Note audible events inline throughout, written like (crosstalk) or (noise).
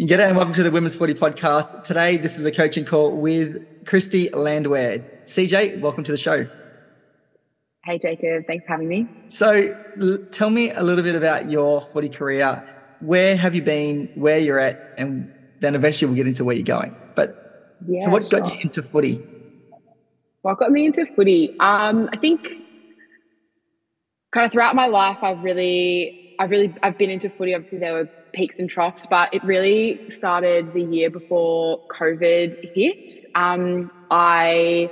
G'day and welcome to the Women's Footy Podcast. Today, this is a coaching call with Christy Landwehr. CJ, welcome to the show. Hey, Jacob. Thanks for having me. So, l- tell me a little bit about your footy career. Where have you been, where you're at, and then eventually we'll get into where you're going. But Yeah, what got you into footy? What got me into footy? Um, I think kind of throughout my life, I've really, I've really, I've been into footy. Obviously, there were peaks and troughs, but it really started the year before COVID hit. Um, I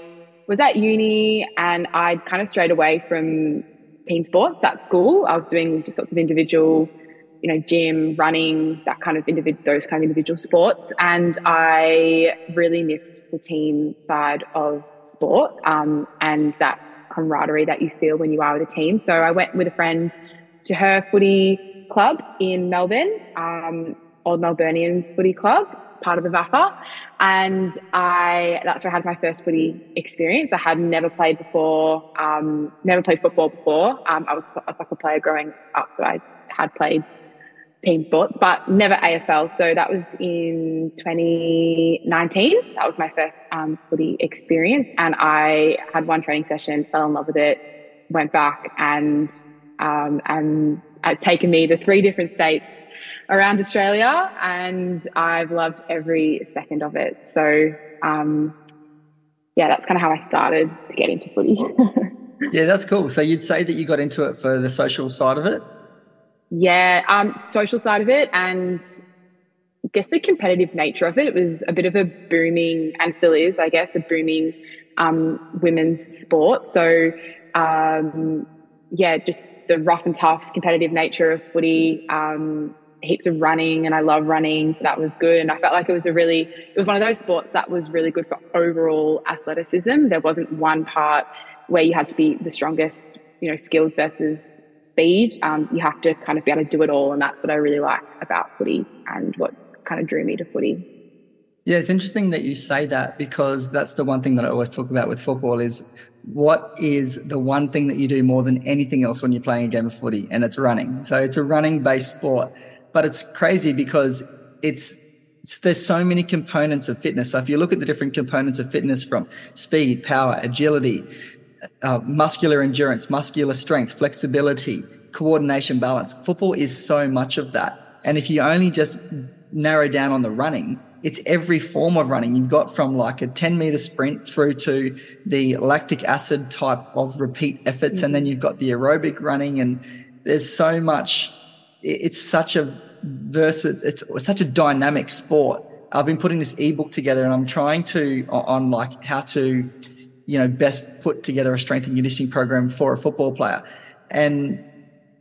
was at uni and I kind of strayed away from team sports at school. I was doing just lots of individual, you know, gym, running, that kind of individual, those kind of individual sports. And I really missed the team side of sport um, and that camaraderie that you feel when you are with a team. So I went with a friend to her footy club in Melbourne, um, Old Melburnians Footy Club, part of the VAFA. And I, that's where I had my first footy experience. I had never played before, um, never played football before. Um, I was a soccer player growing up, so I had played team sports, but never AFL. So that was in 2019. That was my first um, footy experience. And I had one training session, fell in love with it, went back and, um, and it's taken me to three different states around Australia and I've loved every second of it. So, um, yeah, that's kind of how I started to get into footy. (laughs) Yeah, that's cool. So you'd say that you got into it for the social side of it? Yeah, um, social side of it, and I guess the competitive nature of it. It was a bit of a booming, and still is, I guess, a booming um, women's sport. So, um, yeah, just the rough and tough competitive nature of footy. Um, heaps of running, and I love running, so that was good. And I felt like it was a really, it was one of those sports that was really good for overall athleticism. There wasn't one part where you had to be the strongest, you know, skills versus speed. Um, you have to kind of be able to do it all. And that's what I really liked about footy and what kind of drew me to footy. Yeah, it's interesting that you say that because that's the one thing that I always talk about with football is what is the one thing that you do more than anything else when you're playing a game of footy and it's running. So it's a running based sport, but it's crazy because it's, it's there's so many components of fitness. So if you look at the different components of fitness from speed, power, agility, uh, muscular endurance, muscular strength, flexibility, coordination, balance. Football is so much of that. And if you only just narrow down on the running, it's every form of running. You've got from like a 10 meter sprint through to the lactic acid type of repeat efforts. And then mm-hmm. you've got the aerobic running. And there's so much, it's such a versus, it's such a dynamic sport. I've been putting this ebook together and I'm trying to, on like how to, you know, best put together a strength and conditioning program for a football player. And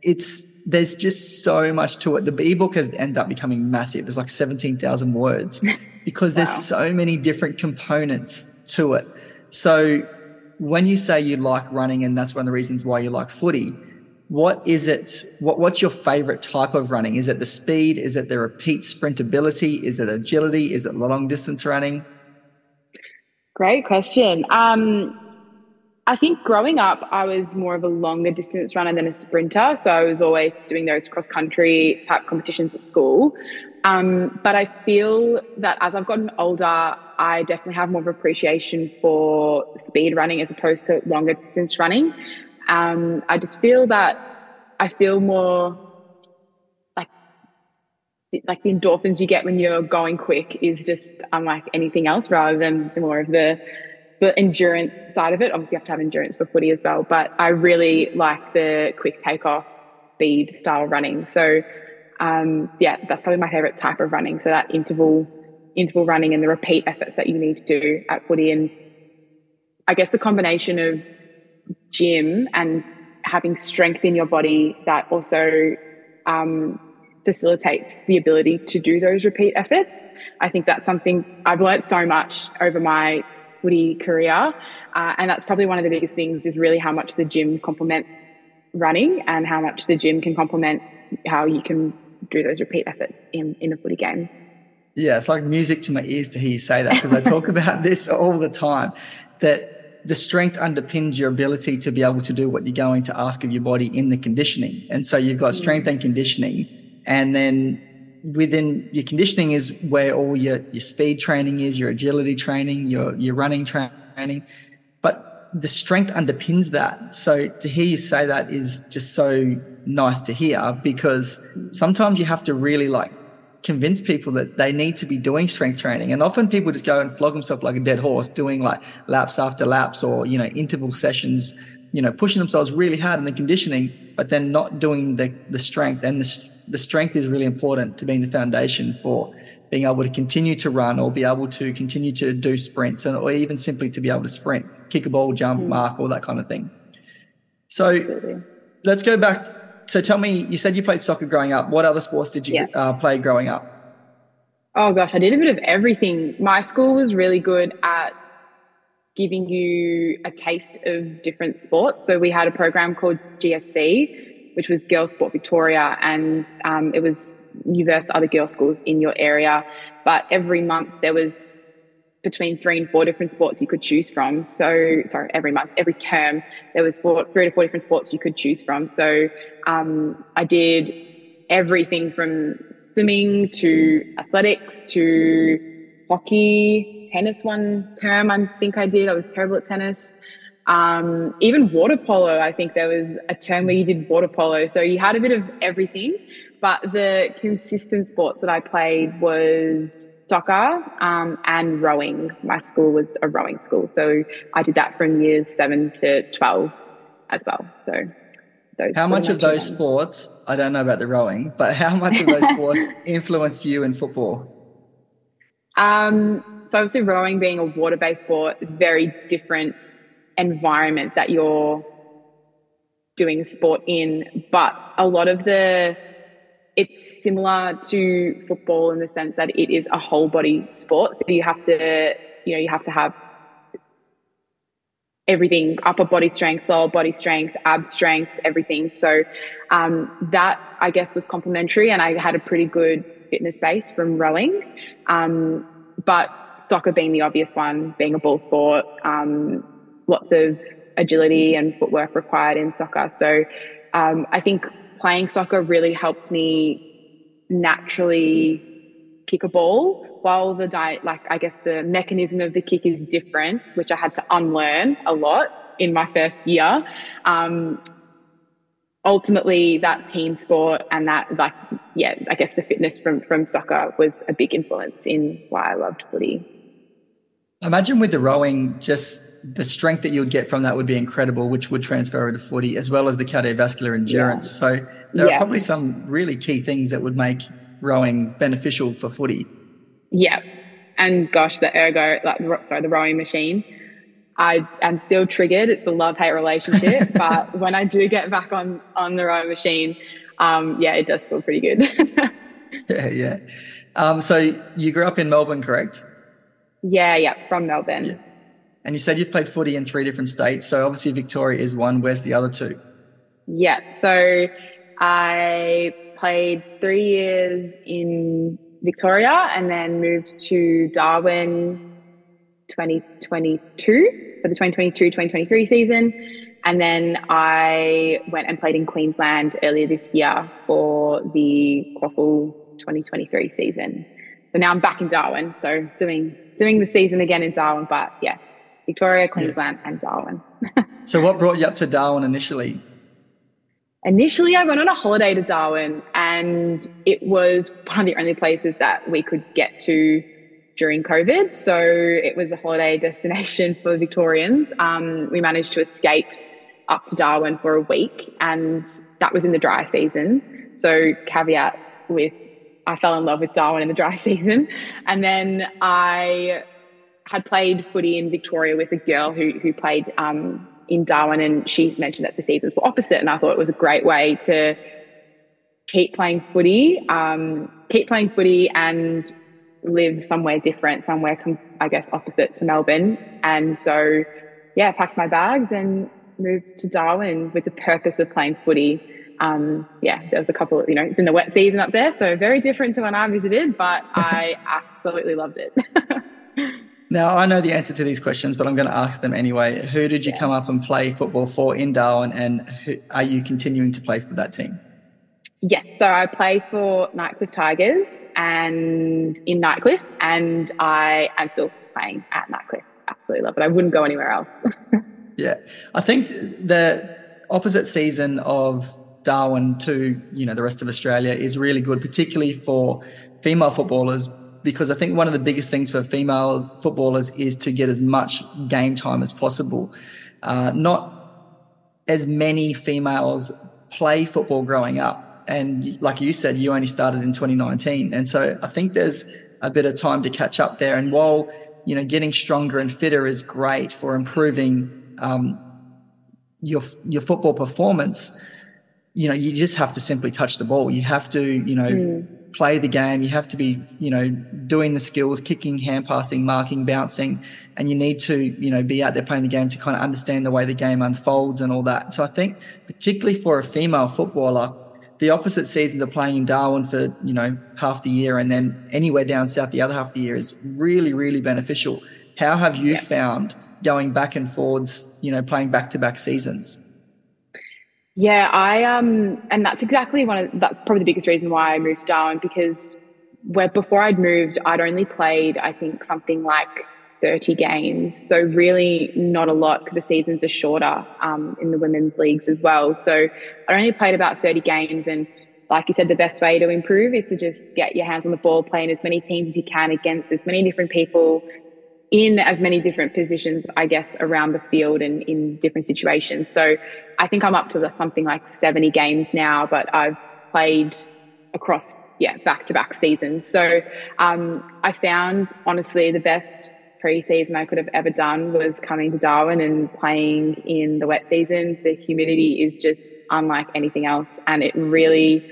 it's, there's just so much to it. The ebook has ended up becoming massive. There's like 17,000 words (laughs) because there's so many different components to it. So when you say you like running and that's one of the reasons why you like footy, what is it? What, what's your favorite type of running? Is it the speed? Is it the repeat sprintability? Is it agility? Is it long distance running? Great question. Um, I think growing up, I was more of a longer distance runner than a sprinter. So I was always doing those cross country type competitions at school. Um, but I feel that as I've gotten older, I definitely have more of appreciation for speed running as opposed to longer distance running. Um, I just feel that I feel more like like the endorphins you get when you're going quick is just unlike anything else rather than more of the the endurance side of it. Obviously you have to have endurance for footy as well, but I really like the quick takeoff speed style running. So um, yeah, that's probably my favorite type of running. So that interval interval running and the repeat efforts that you need to do at footy and I guess the combination of gym and having strength in your body that also um, facilitates the ability to do those repeat efforts. I think that's something I've learned so much over my footy career. Uh, and that's probably one of the biggest things is really how much the gym complements running and how much the gym can complement how you can do those repeat efforts in, in a footy game. Yeah, it's like music to my ears to hear you say that because I talk (laughs) about this all the time that the strength underpins your ability to be able to do what you're going to ask of your body in the conditioning. And so you've got strength and conditioning, and then within your conditioning is where all your, your speed training is, your agility training, your, your running training. But the strength underpins that. So to hear you say that is just so nice to hear because sometimes you have to really like convince people that they need to be doing strength training. And often people just go and flog themselves like a dead horse, doing like laps after laps or, you know, interval sessions, you know, pushing themselves really hard in the conditioning, but then not doing the, the strength. And the, the strength is really important to being the foundation for being able to continue to run or be able to continue to do sprints and, or even simply to be able to sprint, kick a ball, jump, mm. mark, all that kind of thing. So Absolutely. let's go back so tell me, you said you played soccer growing up. What other sports did you yeah. uh, play growing up? Oh gosh, I did a bit of everything. My school was really good at giving you a taste of different sports. So we had a program called GSV, which was Girls Sport Victoria, and um, it was you versed other girls' schools in your area. But every month there was between three and four different sports you could choose from. So, sorry, every month, every term, there was four, three to four different sports you could choose from. So, um, I did everything from swimming to athletics to hockey, tennis. One term, I think I did. I was terrible at tennis. Um, even water polo. I think there was a term where you did water polo. So you had a bit of everything. But the consistent sports that I played was soccer um, and rowing. My school was a rowing school. So I did that from years seven to 12 as well. So how much of those sports, I don't know about the rowing, but how much of those (laughs) sports influenced you in football? Um, so obviously rowing being a water-based sport, very different environment that you're doing sport in. But a lot of the it's similar to football in the sense that it is a whole body sport. So you have to, you know, you have to have everything upper body strength, lower body strength, ab strength, everything. So um, that I guess was complementary, and I had a pretty good fitness base from rowing. Um, but soccer being the obvious one, being a ball sport, um, lots of agility and footwork required in soccer. So um, I think playing soccer really helped me naturally kick a ball while the diet like i guess the mechanism of the kick is different which i had to unlearn a lot in my first year um, ultimately that team sport and that like yeah i guess the fitness from from soccer was a big influence in why i loved footy imagine with the rowing just the strength that you would get from that would be incredible, which would transfer over to footy as well as the cardiovascular endurance. Yeah. So there yeah. are probably some really key things that would make rowing beneficial for footy. Yeah. And gosh, the ergo, like, sorry, the rowing machine, I am still triggered. It's a love hate relationship. (laughs) but when I do get back on, on the rowing machine, um, yeah, it does feel pretty good. (laughs) yeah. Yeah. Um, so you grew up in Melbourne, correct? Yeah. Yeah. From Melbourne. Yeah. And you said you've played footy in three different states. So obviously Victoria is one. Where's the other two? Yeah. So I played three years in Victoria and then moved to Darwin 2022 for the 2022 2023 season. And then I went and played in Queensland earlier this year for the QAFL 2023 season. So now I'm back in Darwin. So doing doing the season again in Darwin, but yeah, Victoria, Queensland, yeah. and Darwin. (laughs) so, what brought you up to Darwin initially? Initially, I went on a holiday to Darwin, and it was one of the only places that we could get to during COVID. So, it was a holiday (laughs) destination for Victorians. Um, we managed to escape up to Darwin for a week, and that was in the dry season. So, caveat with I fell in love with Darwin in the dry (laughs) season. And then I had played footy in Victoria with a girl who who played um, in Darwin, and she mentioned that the seasons were opposite, and I thought it was a great way to keep playing footy, um, keep playing footy, and live somewhere different, somewhere com- I guess opposite to Melbourne. And so, yeah, packed my bags and moved to Darwin with the purpose of playing footy. Um, yeah, there was a couple, of, you know, it's in the wet season up there, so very different to when I visited, but I (laughs) absolutely loved it. (laughs) Now, I know the answer to these questions, but I'm going to ask them anyway. Who did you come up and play football for in Darwin, and who, are you continuing to play for that team? Yes, so I play for Nightcliff Tigers and in Nightcliff, and I am still playing at Nightcliff. Absolutely love it. I wouldn't go anywhere else. (laughs) yeah, I think the opposite season of Darwin to you know the rest of Australia is really good, particularly for female footballers, because I think one of the biggest things for female footballers is to get as much game time as possible. Uh, not as many females play football growing up and like you said, you only started in 2019. And so I think there's a bit of time to catch up there. And while, you know, getting stronger and fitter is great for improving um, your, your football performance, you know, you just have to simply touch the ball. You have to, you know, mm. Play the game. You have to be, you know, doing the skills, kicking, hand passing, marking, bouncing, and you need to, you know, be out there playing the game to kind of understand the way the game unfolds and all that. So I think, particularly for a female footballer, the opposite seasons of playing in Darwin for you know half the year and then anywhere down south the other half of the year is really really beneficial. How have you yeah. found going back and forwards, you know, playing back to back seasons? Yeah, I um, and that's exactly one of that's probably the biggest reason why I moved to Darwin because where before I'd moved, I'd only played I think something like 30 games. So, really, not a lot because the seasons are shorter um, in the women's leagues as well. So, I only played about 30 games. And like you said, the best way to improve is to just get your hands on the ball, playing as many teams as you can against as many different people in as many different positions, I guess, around the field and in different situations. So, I think I'm up to something like 70 games now, but I've played across yeah back to back seasons. So um, I found honestly the best pre-season I could have ever done was coming to Darwin and playing in the wet season. The humidity is just unlike anything else, and it really,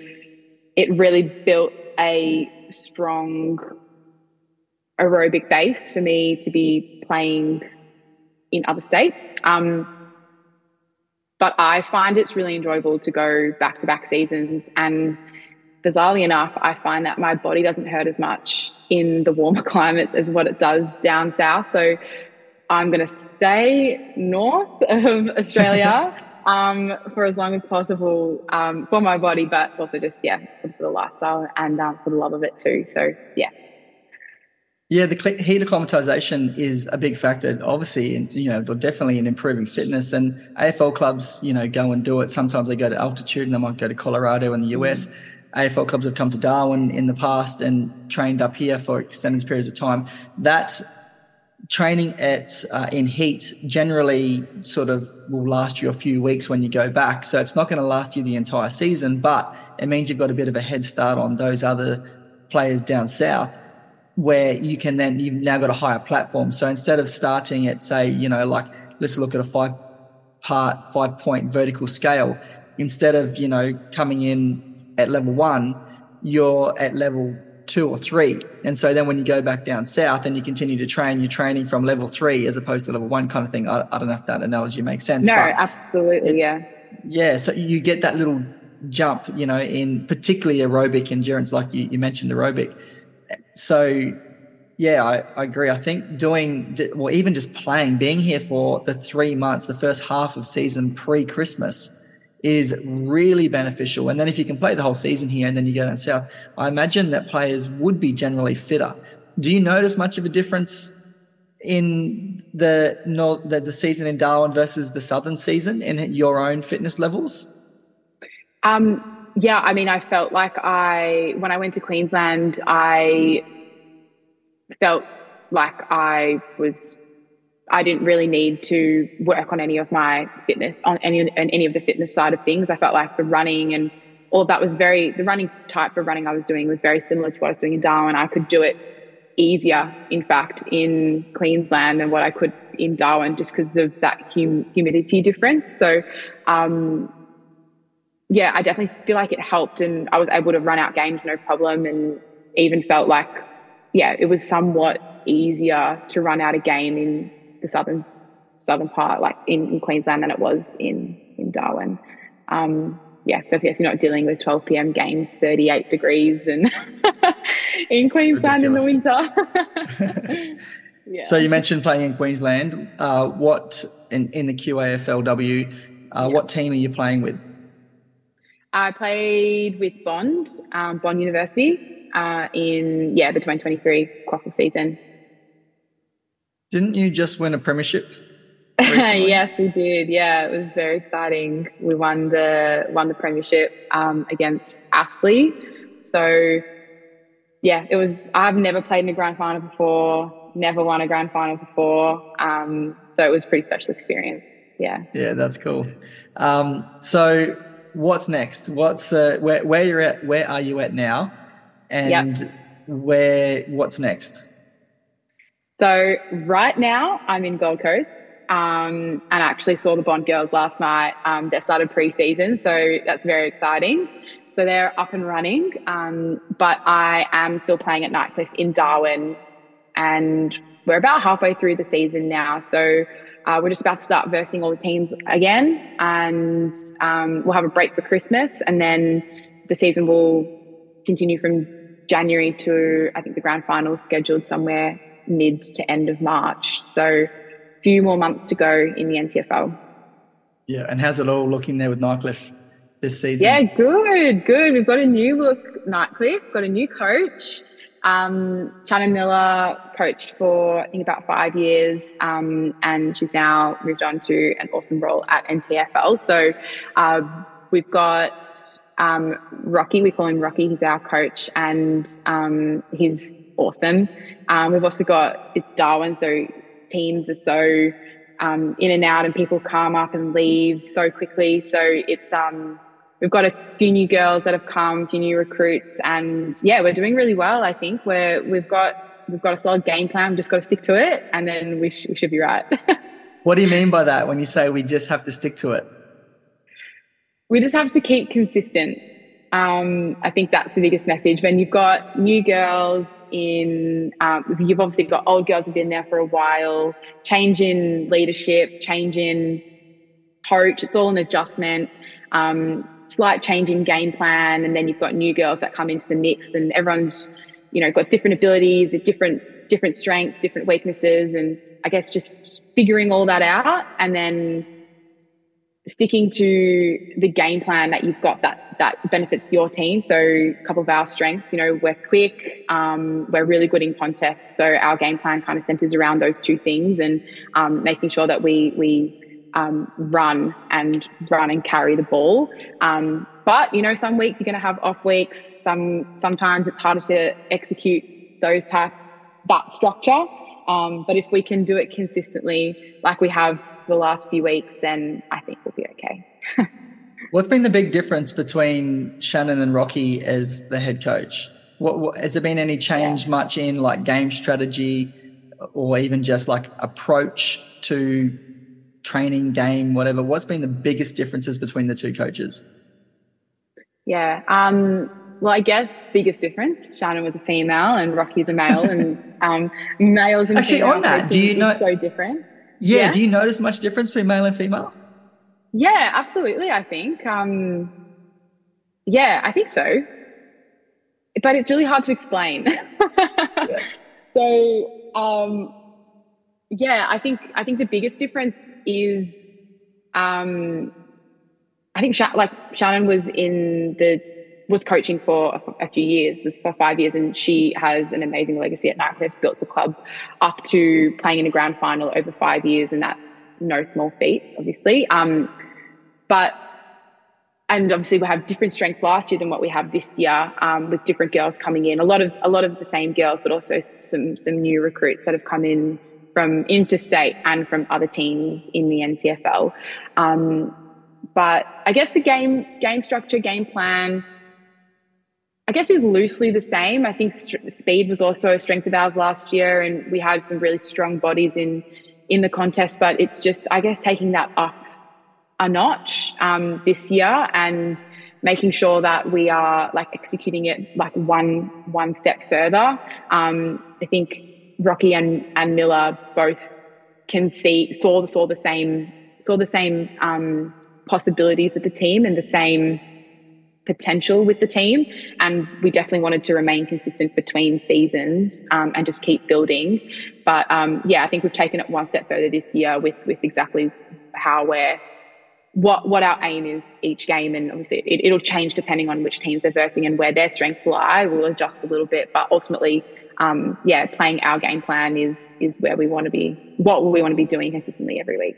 it really built a strong aerobic base for me to be playing in other states. Um, but I find it's really enjoyable to go back to back seasons and bizarrely enough, I find that my body doesn't hurt as much in the warmer (laughs) climates as what it does down south. So I'm going to stay north (laughs) of Australia (laughs) um, for as long as possible um, for my body, but also just, yeah, for the lifestyle and um, for the love of it too. So, yeah. Yeah, the heat acclimatization is a big factor, obviously, and you know, definitely in improving fitness. And AFL clubs, you know, go and do it. Sometimes they go to altitude, and they might go to Colorado in the US. Mm-hmm AFL clubs have come to Darwin in the past and trained up here for extended periods of time. That training at uh, in heat generally sort of will last you a few weeks when you go back. So it's not going to last you the entire season, but it means you've got a bit of a head start on those other players down south where you can then you've now got a higher platform. So instead of starting at say, you know, like let's look at a five part, five point vertical scale, instead of, you know, coming in at level one, you're at level two or three. And so then when you go back down south and you continue to train, you're training from level three as opposed to level one kind of thing. I, I don't know if that analogy makes sense. No, absolutely. It, yeah. Yeah. So you get that little jump, you know, in particularly aerobic endurance, like you, you mentioned aerobic. So yeah, I, I, agree. I think doing, well, even just playing, being here for the three months, the first half of season pre Christmas, is really beneficial. And then if you can play the whole season here and then you go down south, I imagine that players would be generally fitter. Do you notice much of a difference in the north, the, the season in Darwin versus the southern season in your own fitness levels? Um, yeah, I mean, I felt like I when I went to Queensland, I felt like I was I didn't really need to work on any of my fitness, on any, on any of the fitness side of things. I felt like the running and all of that was very, the running type of running I was doing was very similar to what I was doing in Darwin. I could do it easier, in fact, in Queensland than what I could in Darwin just because of that hum- humidity difference. So, um, yeah, I definitely feel like it helped and I was able to run out games no problem and even felt like, yeah, it was somewhat easier to run out a game in the southern southern part, like in, in Queensland, than it was in in Darwin. Um, yeah, because yes, you're not dealing with 12 p.m. games, 38 degrees, and (laughs) in Queensland Ridiculous. in the winter. (laughs) (laughs) yeah. So you mentioned playing in Queensland. Uh, what in, in the QAFLW? Uh, yeah. What team are you playing with? I played with Bond, um, Bond University, uh, in yeah the 2023 Crocker season. Didn't you just win a premiership? (laughs) yes, we did. Yeah, it was very exciting. We won the won the premiership um, against Aspley. So yeah, it was. I've never played in a grand final before. Never won a grand final before. Um, so it was a pretty special experience. Yeah. Yeah, that's cool. Um, so what's next? What's uh, where where you're at? Where are you at now? And yep. where what's next? So right now I'm in Gold Coast. Um, and I actually saw the Bond girls last night. Um, they started pre-season, so that's very exciting. So they're up and running. Um, but I am still playing at Nightcliff in Darwin, and we're about halfway through the season now. So uh, we're just about to start versing all the teams again, and um, we'll have a break for Christmas, and then the season will continue from January to I think the grand final is scheduled somewhere mid to end of March. So a few more months to go in the NTFL. Yeah, and how's it all looking there with Nightcliff this season? Yeah, good, good. We've got a new look Nightcliff, got a new coach. Um, Miller coached for I think about five years, um, and she's now moved on to an awesome role at NTFL. So uh, we've got um, Rocky. We call him Rocky. He's our coach, and um, he's awesome. Um, we've also got it's Darwin, so teams are so um, in and out, and people come up and leave so quickly. So it's we've got a few new girls that have come, a few new recruits, and yeah, we're doing really well. I think we're we've got we've got a solid game plan. We've just got to stick to it, and then we, sh- we should be right. (laughs) what do you mean by that when you say we just have to stick to it? We just have to keep consistent. Um, I think that's the biggest message. When you've got new girls in, um, you've obviously got old girls who've been there for a while, change in leadership, change in coach, it's all an adjustment. Um, slight change in game plan, and then you've got new girls that come into the mix, and everyone's you know got different abilities, different different strengths, different weaknesses, and I guess just figuring all that out, and then sticking to the game plan that you've got that that benefits your team. So a couple of our strengths, you know, we're quick, um, we're really good in contests. So our game plan kind of centers around those two things and um, making sure that we we um, run and run and carry the ball. Um, but you know, some weeks you're going to have off weeks. Some sometimes it's harder to execute those type that structure. Um, but if we can do it consistently, like we have the last few weeks, then I think we'll be okay. (laughs) What's been the big difference between Shannon and Rocky as the head coach? What, what has there been any change yeah. much in like game strategy or even just like approach to training, game, whatever? What's been the biggest differences between the two coaches? Yeah. Um, well, I guess biggest difference. Shannon was a female and Rocky's a male, and (laughs) um, males and actually on that, do you know so different? Yeah, yeah, Do you notice much difference between male and female? Yeah, absolutely. I think. Um, yeah, I think so. But it's really hard to explain. (laughs) yeah. So um, yeah, I think I think the biggest difference is, um, I think Sha- like Shannon was in the was coaching for a, a, few years, for five years, and she has an amazing legacy at Nightcliff. Built the club up to playing in a grand final over five years, and that's no small feat, obviously. Um, but and obviously we have different strengths last year than what we have this year, um, with different girls coming in. A lot of a lot of the same girls, but also some some new recruits that have come in from interstate and from other teams in the NTFL. Um, but I guess the game game structure, game plan, I guess is loosely the same. I think st- speed was also a strength of ours last year, and we had some really strong bodies in in the contest. But it's just, I guess, taking that up a notch um, this year and making sure that we are like executing it like one one step further. Um, I think Rocky and, and Miller both can see saw saw the same saw the same um, possibilities with the team and the same potential with the team. And we definitely wanted to remain consistent between seasons um, and just keep building. But um, yeah, I think we've taken it one step further this year with with exactly how we're what what our aim is each game, and obviously it, it'll change depending on which teams they're versing and where their strengths lie. We'll adjust a little bit, but ultimately, um, yeah, playing our game plan is is where we want to be. What we want to be doing consistently every week.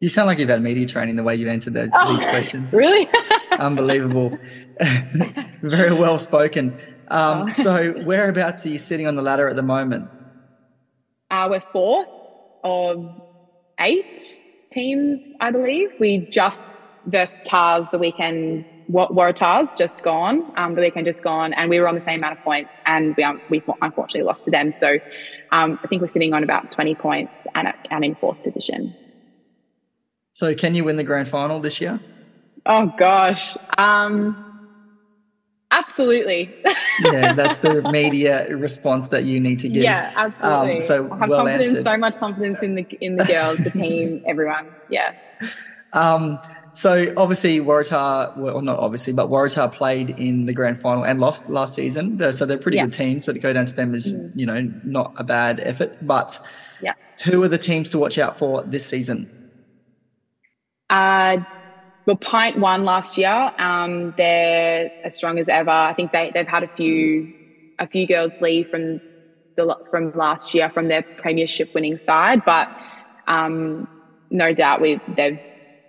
You sound like you've had media training the way you answered those, oh, these questions. (laughs) Really? (laughs) Unbelievable. (laughs) Very well spoken. Um, oh. so, whereabouts are you sitting on the ladder at the moment? Uh, we're fourth of eight teams, I believe. We just versed Tahs the weekend. Waratahs just gone, um, the weekend just gone, and we were on the same amount of points, and we um, we unfortunately lost to them. So um, I think we're sitting on about twenty points and, and in fourth position. So, can you win the grand final this year? Oh gosh, um, absolutely. yeah, that's the (laughs) media response that you need to give. Yeah, absolutely. Um, so I have well confidence, answered. so much confidence in the in the girls, the team, (laughs) everyone. Yeah. Um, so obviously Waratah, well not obviously, but Waratah played in the grand final and lost last season. So they're a pretty yeah. good team. So to go down to them is, mm. you know, not a bad effort. But yeah. who are the teams to watch out for this season? Uh, well, Pint won last year. Um, they're as strong as ever. I think they they've had a few a few girls leave from the from last year from their premiership winning side, but um, no doubt we they've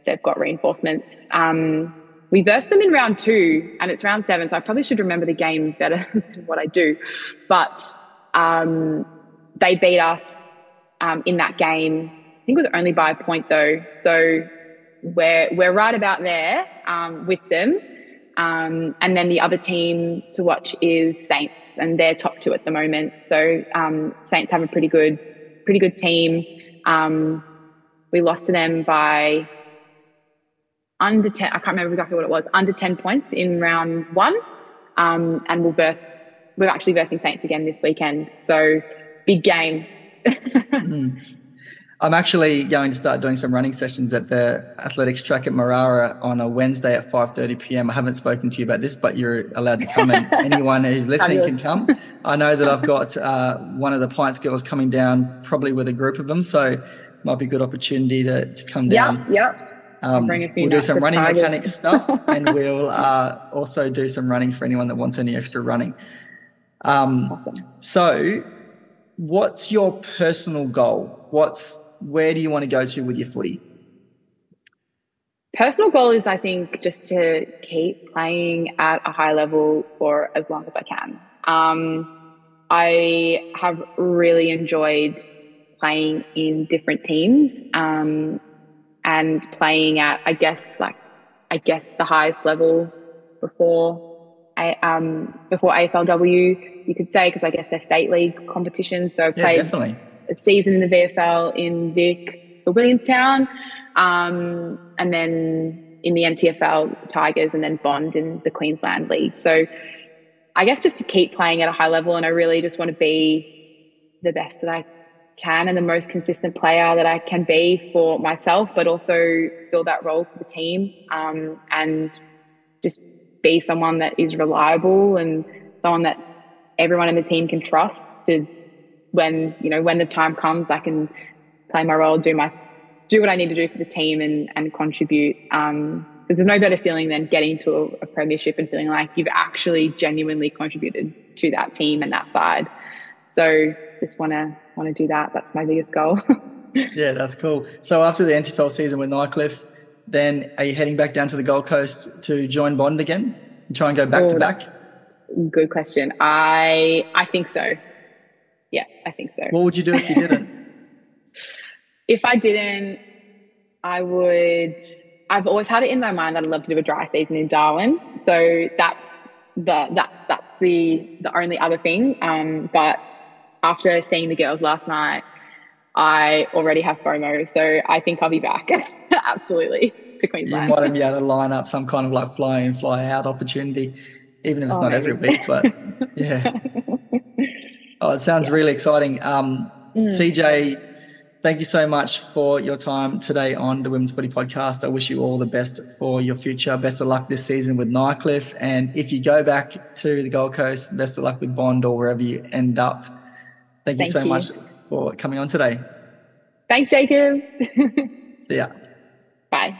they've got reinforcements. Um, we versed them in round two, and it's round seven, so I probably should remember the game better (laughs) than what I do. But um, they beat us um, in that game. I think it was only by a point though. So we're we're right about there um, with them. Um, and then the other team to watch is Saints, and they're top two at the moment. So um, Saints have a pretty good, pretty good team. We lost to them by under ten. I can't remember exactly what it was. Under ten points in round one, um, and we'll verse. We're actually versing Saints again this weekend. So big game. (laughs) mm. I'm actually going to start doing some running sessions at the athletics track at Marrara on a Wednesday at 5:30 p.m. I haven't spoken to you about this, but you're allowed to come, and (laughs) anyone who's listening can come. I know that I've got uh, one of the Pints girls coming down, probably with a group of them, so might be a good opportunity to, to come down. Yeah, yeah. Um, we'll do some running mechanics stuff, (laughs) and we'll uh, also do some running for anyone that wants any extra running. Um, awesome. So, what's your personal goal? What's where do you want to go to with your footy? Personal goal is, I think, just to keep playing at a high level for as long as I can. Um, I have really enjoyed playing in different teams um, and playing at, I guess, like, I guess the highest level before um, before AFLW, you could say, because I guess they're state league competitions. So I played yeah, definitely a season in the VFL in Vic for Williamstown, um, and then in the NTFL Tigers, and then Bond in the Queensland League. So I guess just to keep playing at a high level, and I really just want to be the best that I can and the most consistent player that I can be for myself, but also fill that role for the team um, and just be someone that is reliable and someone that everyone in the team can trust to when you know when the time comes, I can play my role, do my do what I need to do for the team, and and contribute. Um, there's no better feeling than getting to a, a premiership and feeling like you've actually genuinely contributed to that team and that side. So just want to want to do that. That's my biggest goal. (laughs) yeah, that's cool. So after the NTFL season with Nightcliff, then are you heading back down to the Gold Coast to join Bond again and try and go back oh, to back? Good question. I I think so. Yeah, I think so. What would you do if you didn't? (laughs) if I didn't, I would. I've always had it in my mind that I'd love to do a dry season in Darwin. So that's the that that's the the only other thing. Um, but after seeing the girls last night, I already have FOMO, so I think I'll be back. (laughs) Absolutely to Queensland. You might be able to line up some kind of like fly in, fly out opportunity, even if it's oh, not maybe. every week. But yeah. (laughs) Oh, it sounds yeah. really exciting. Um, mm. CJ, thank you so much for your time today on the Women's Footy Podcast. I wish you all the best for your future. Best of luck this season with Nightcliff. And if you go back to the Gold Coast, best of luck with Bond or wherever you end up. Thank, thank you so you. much for coming on today. Thanks, Jacob. (laughs) See ya. Bye.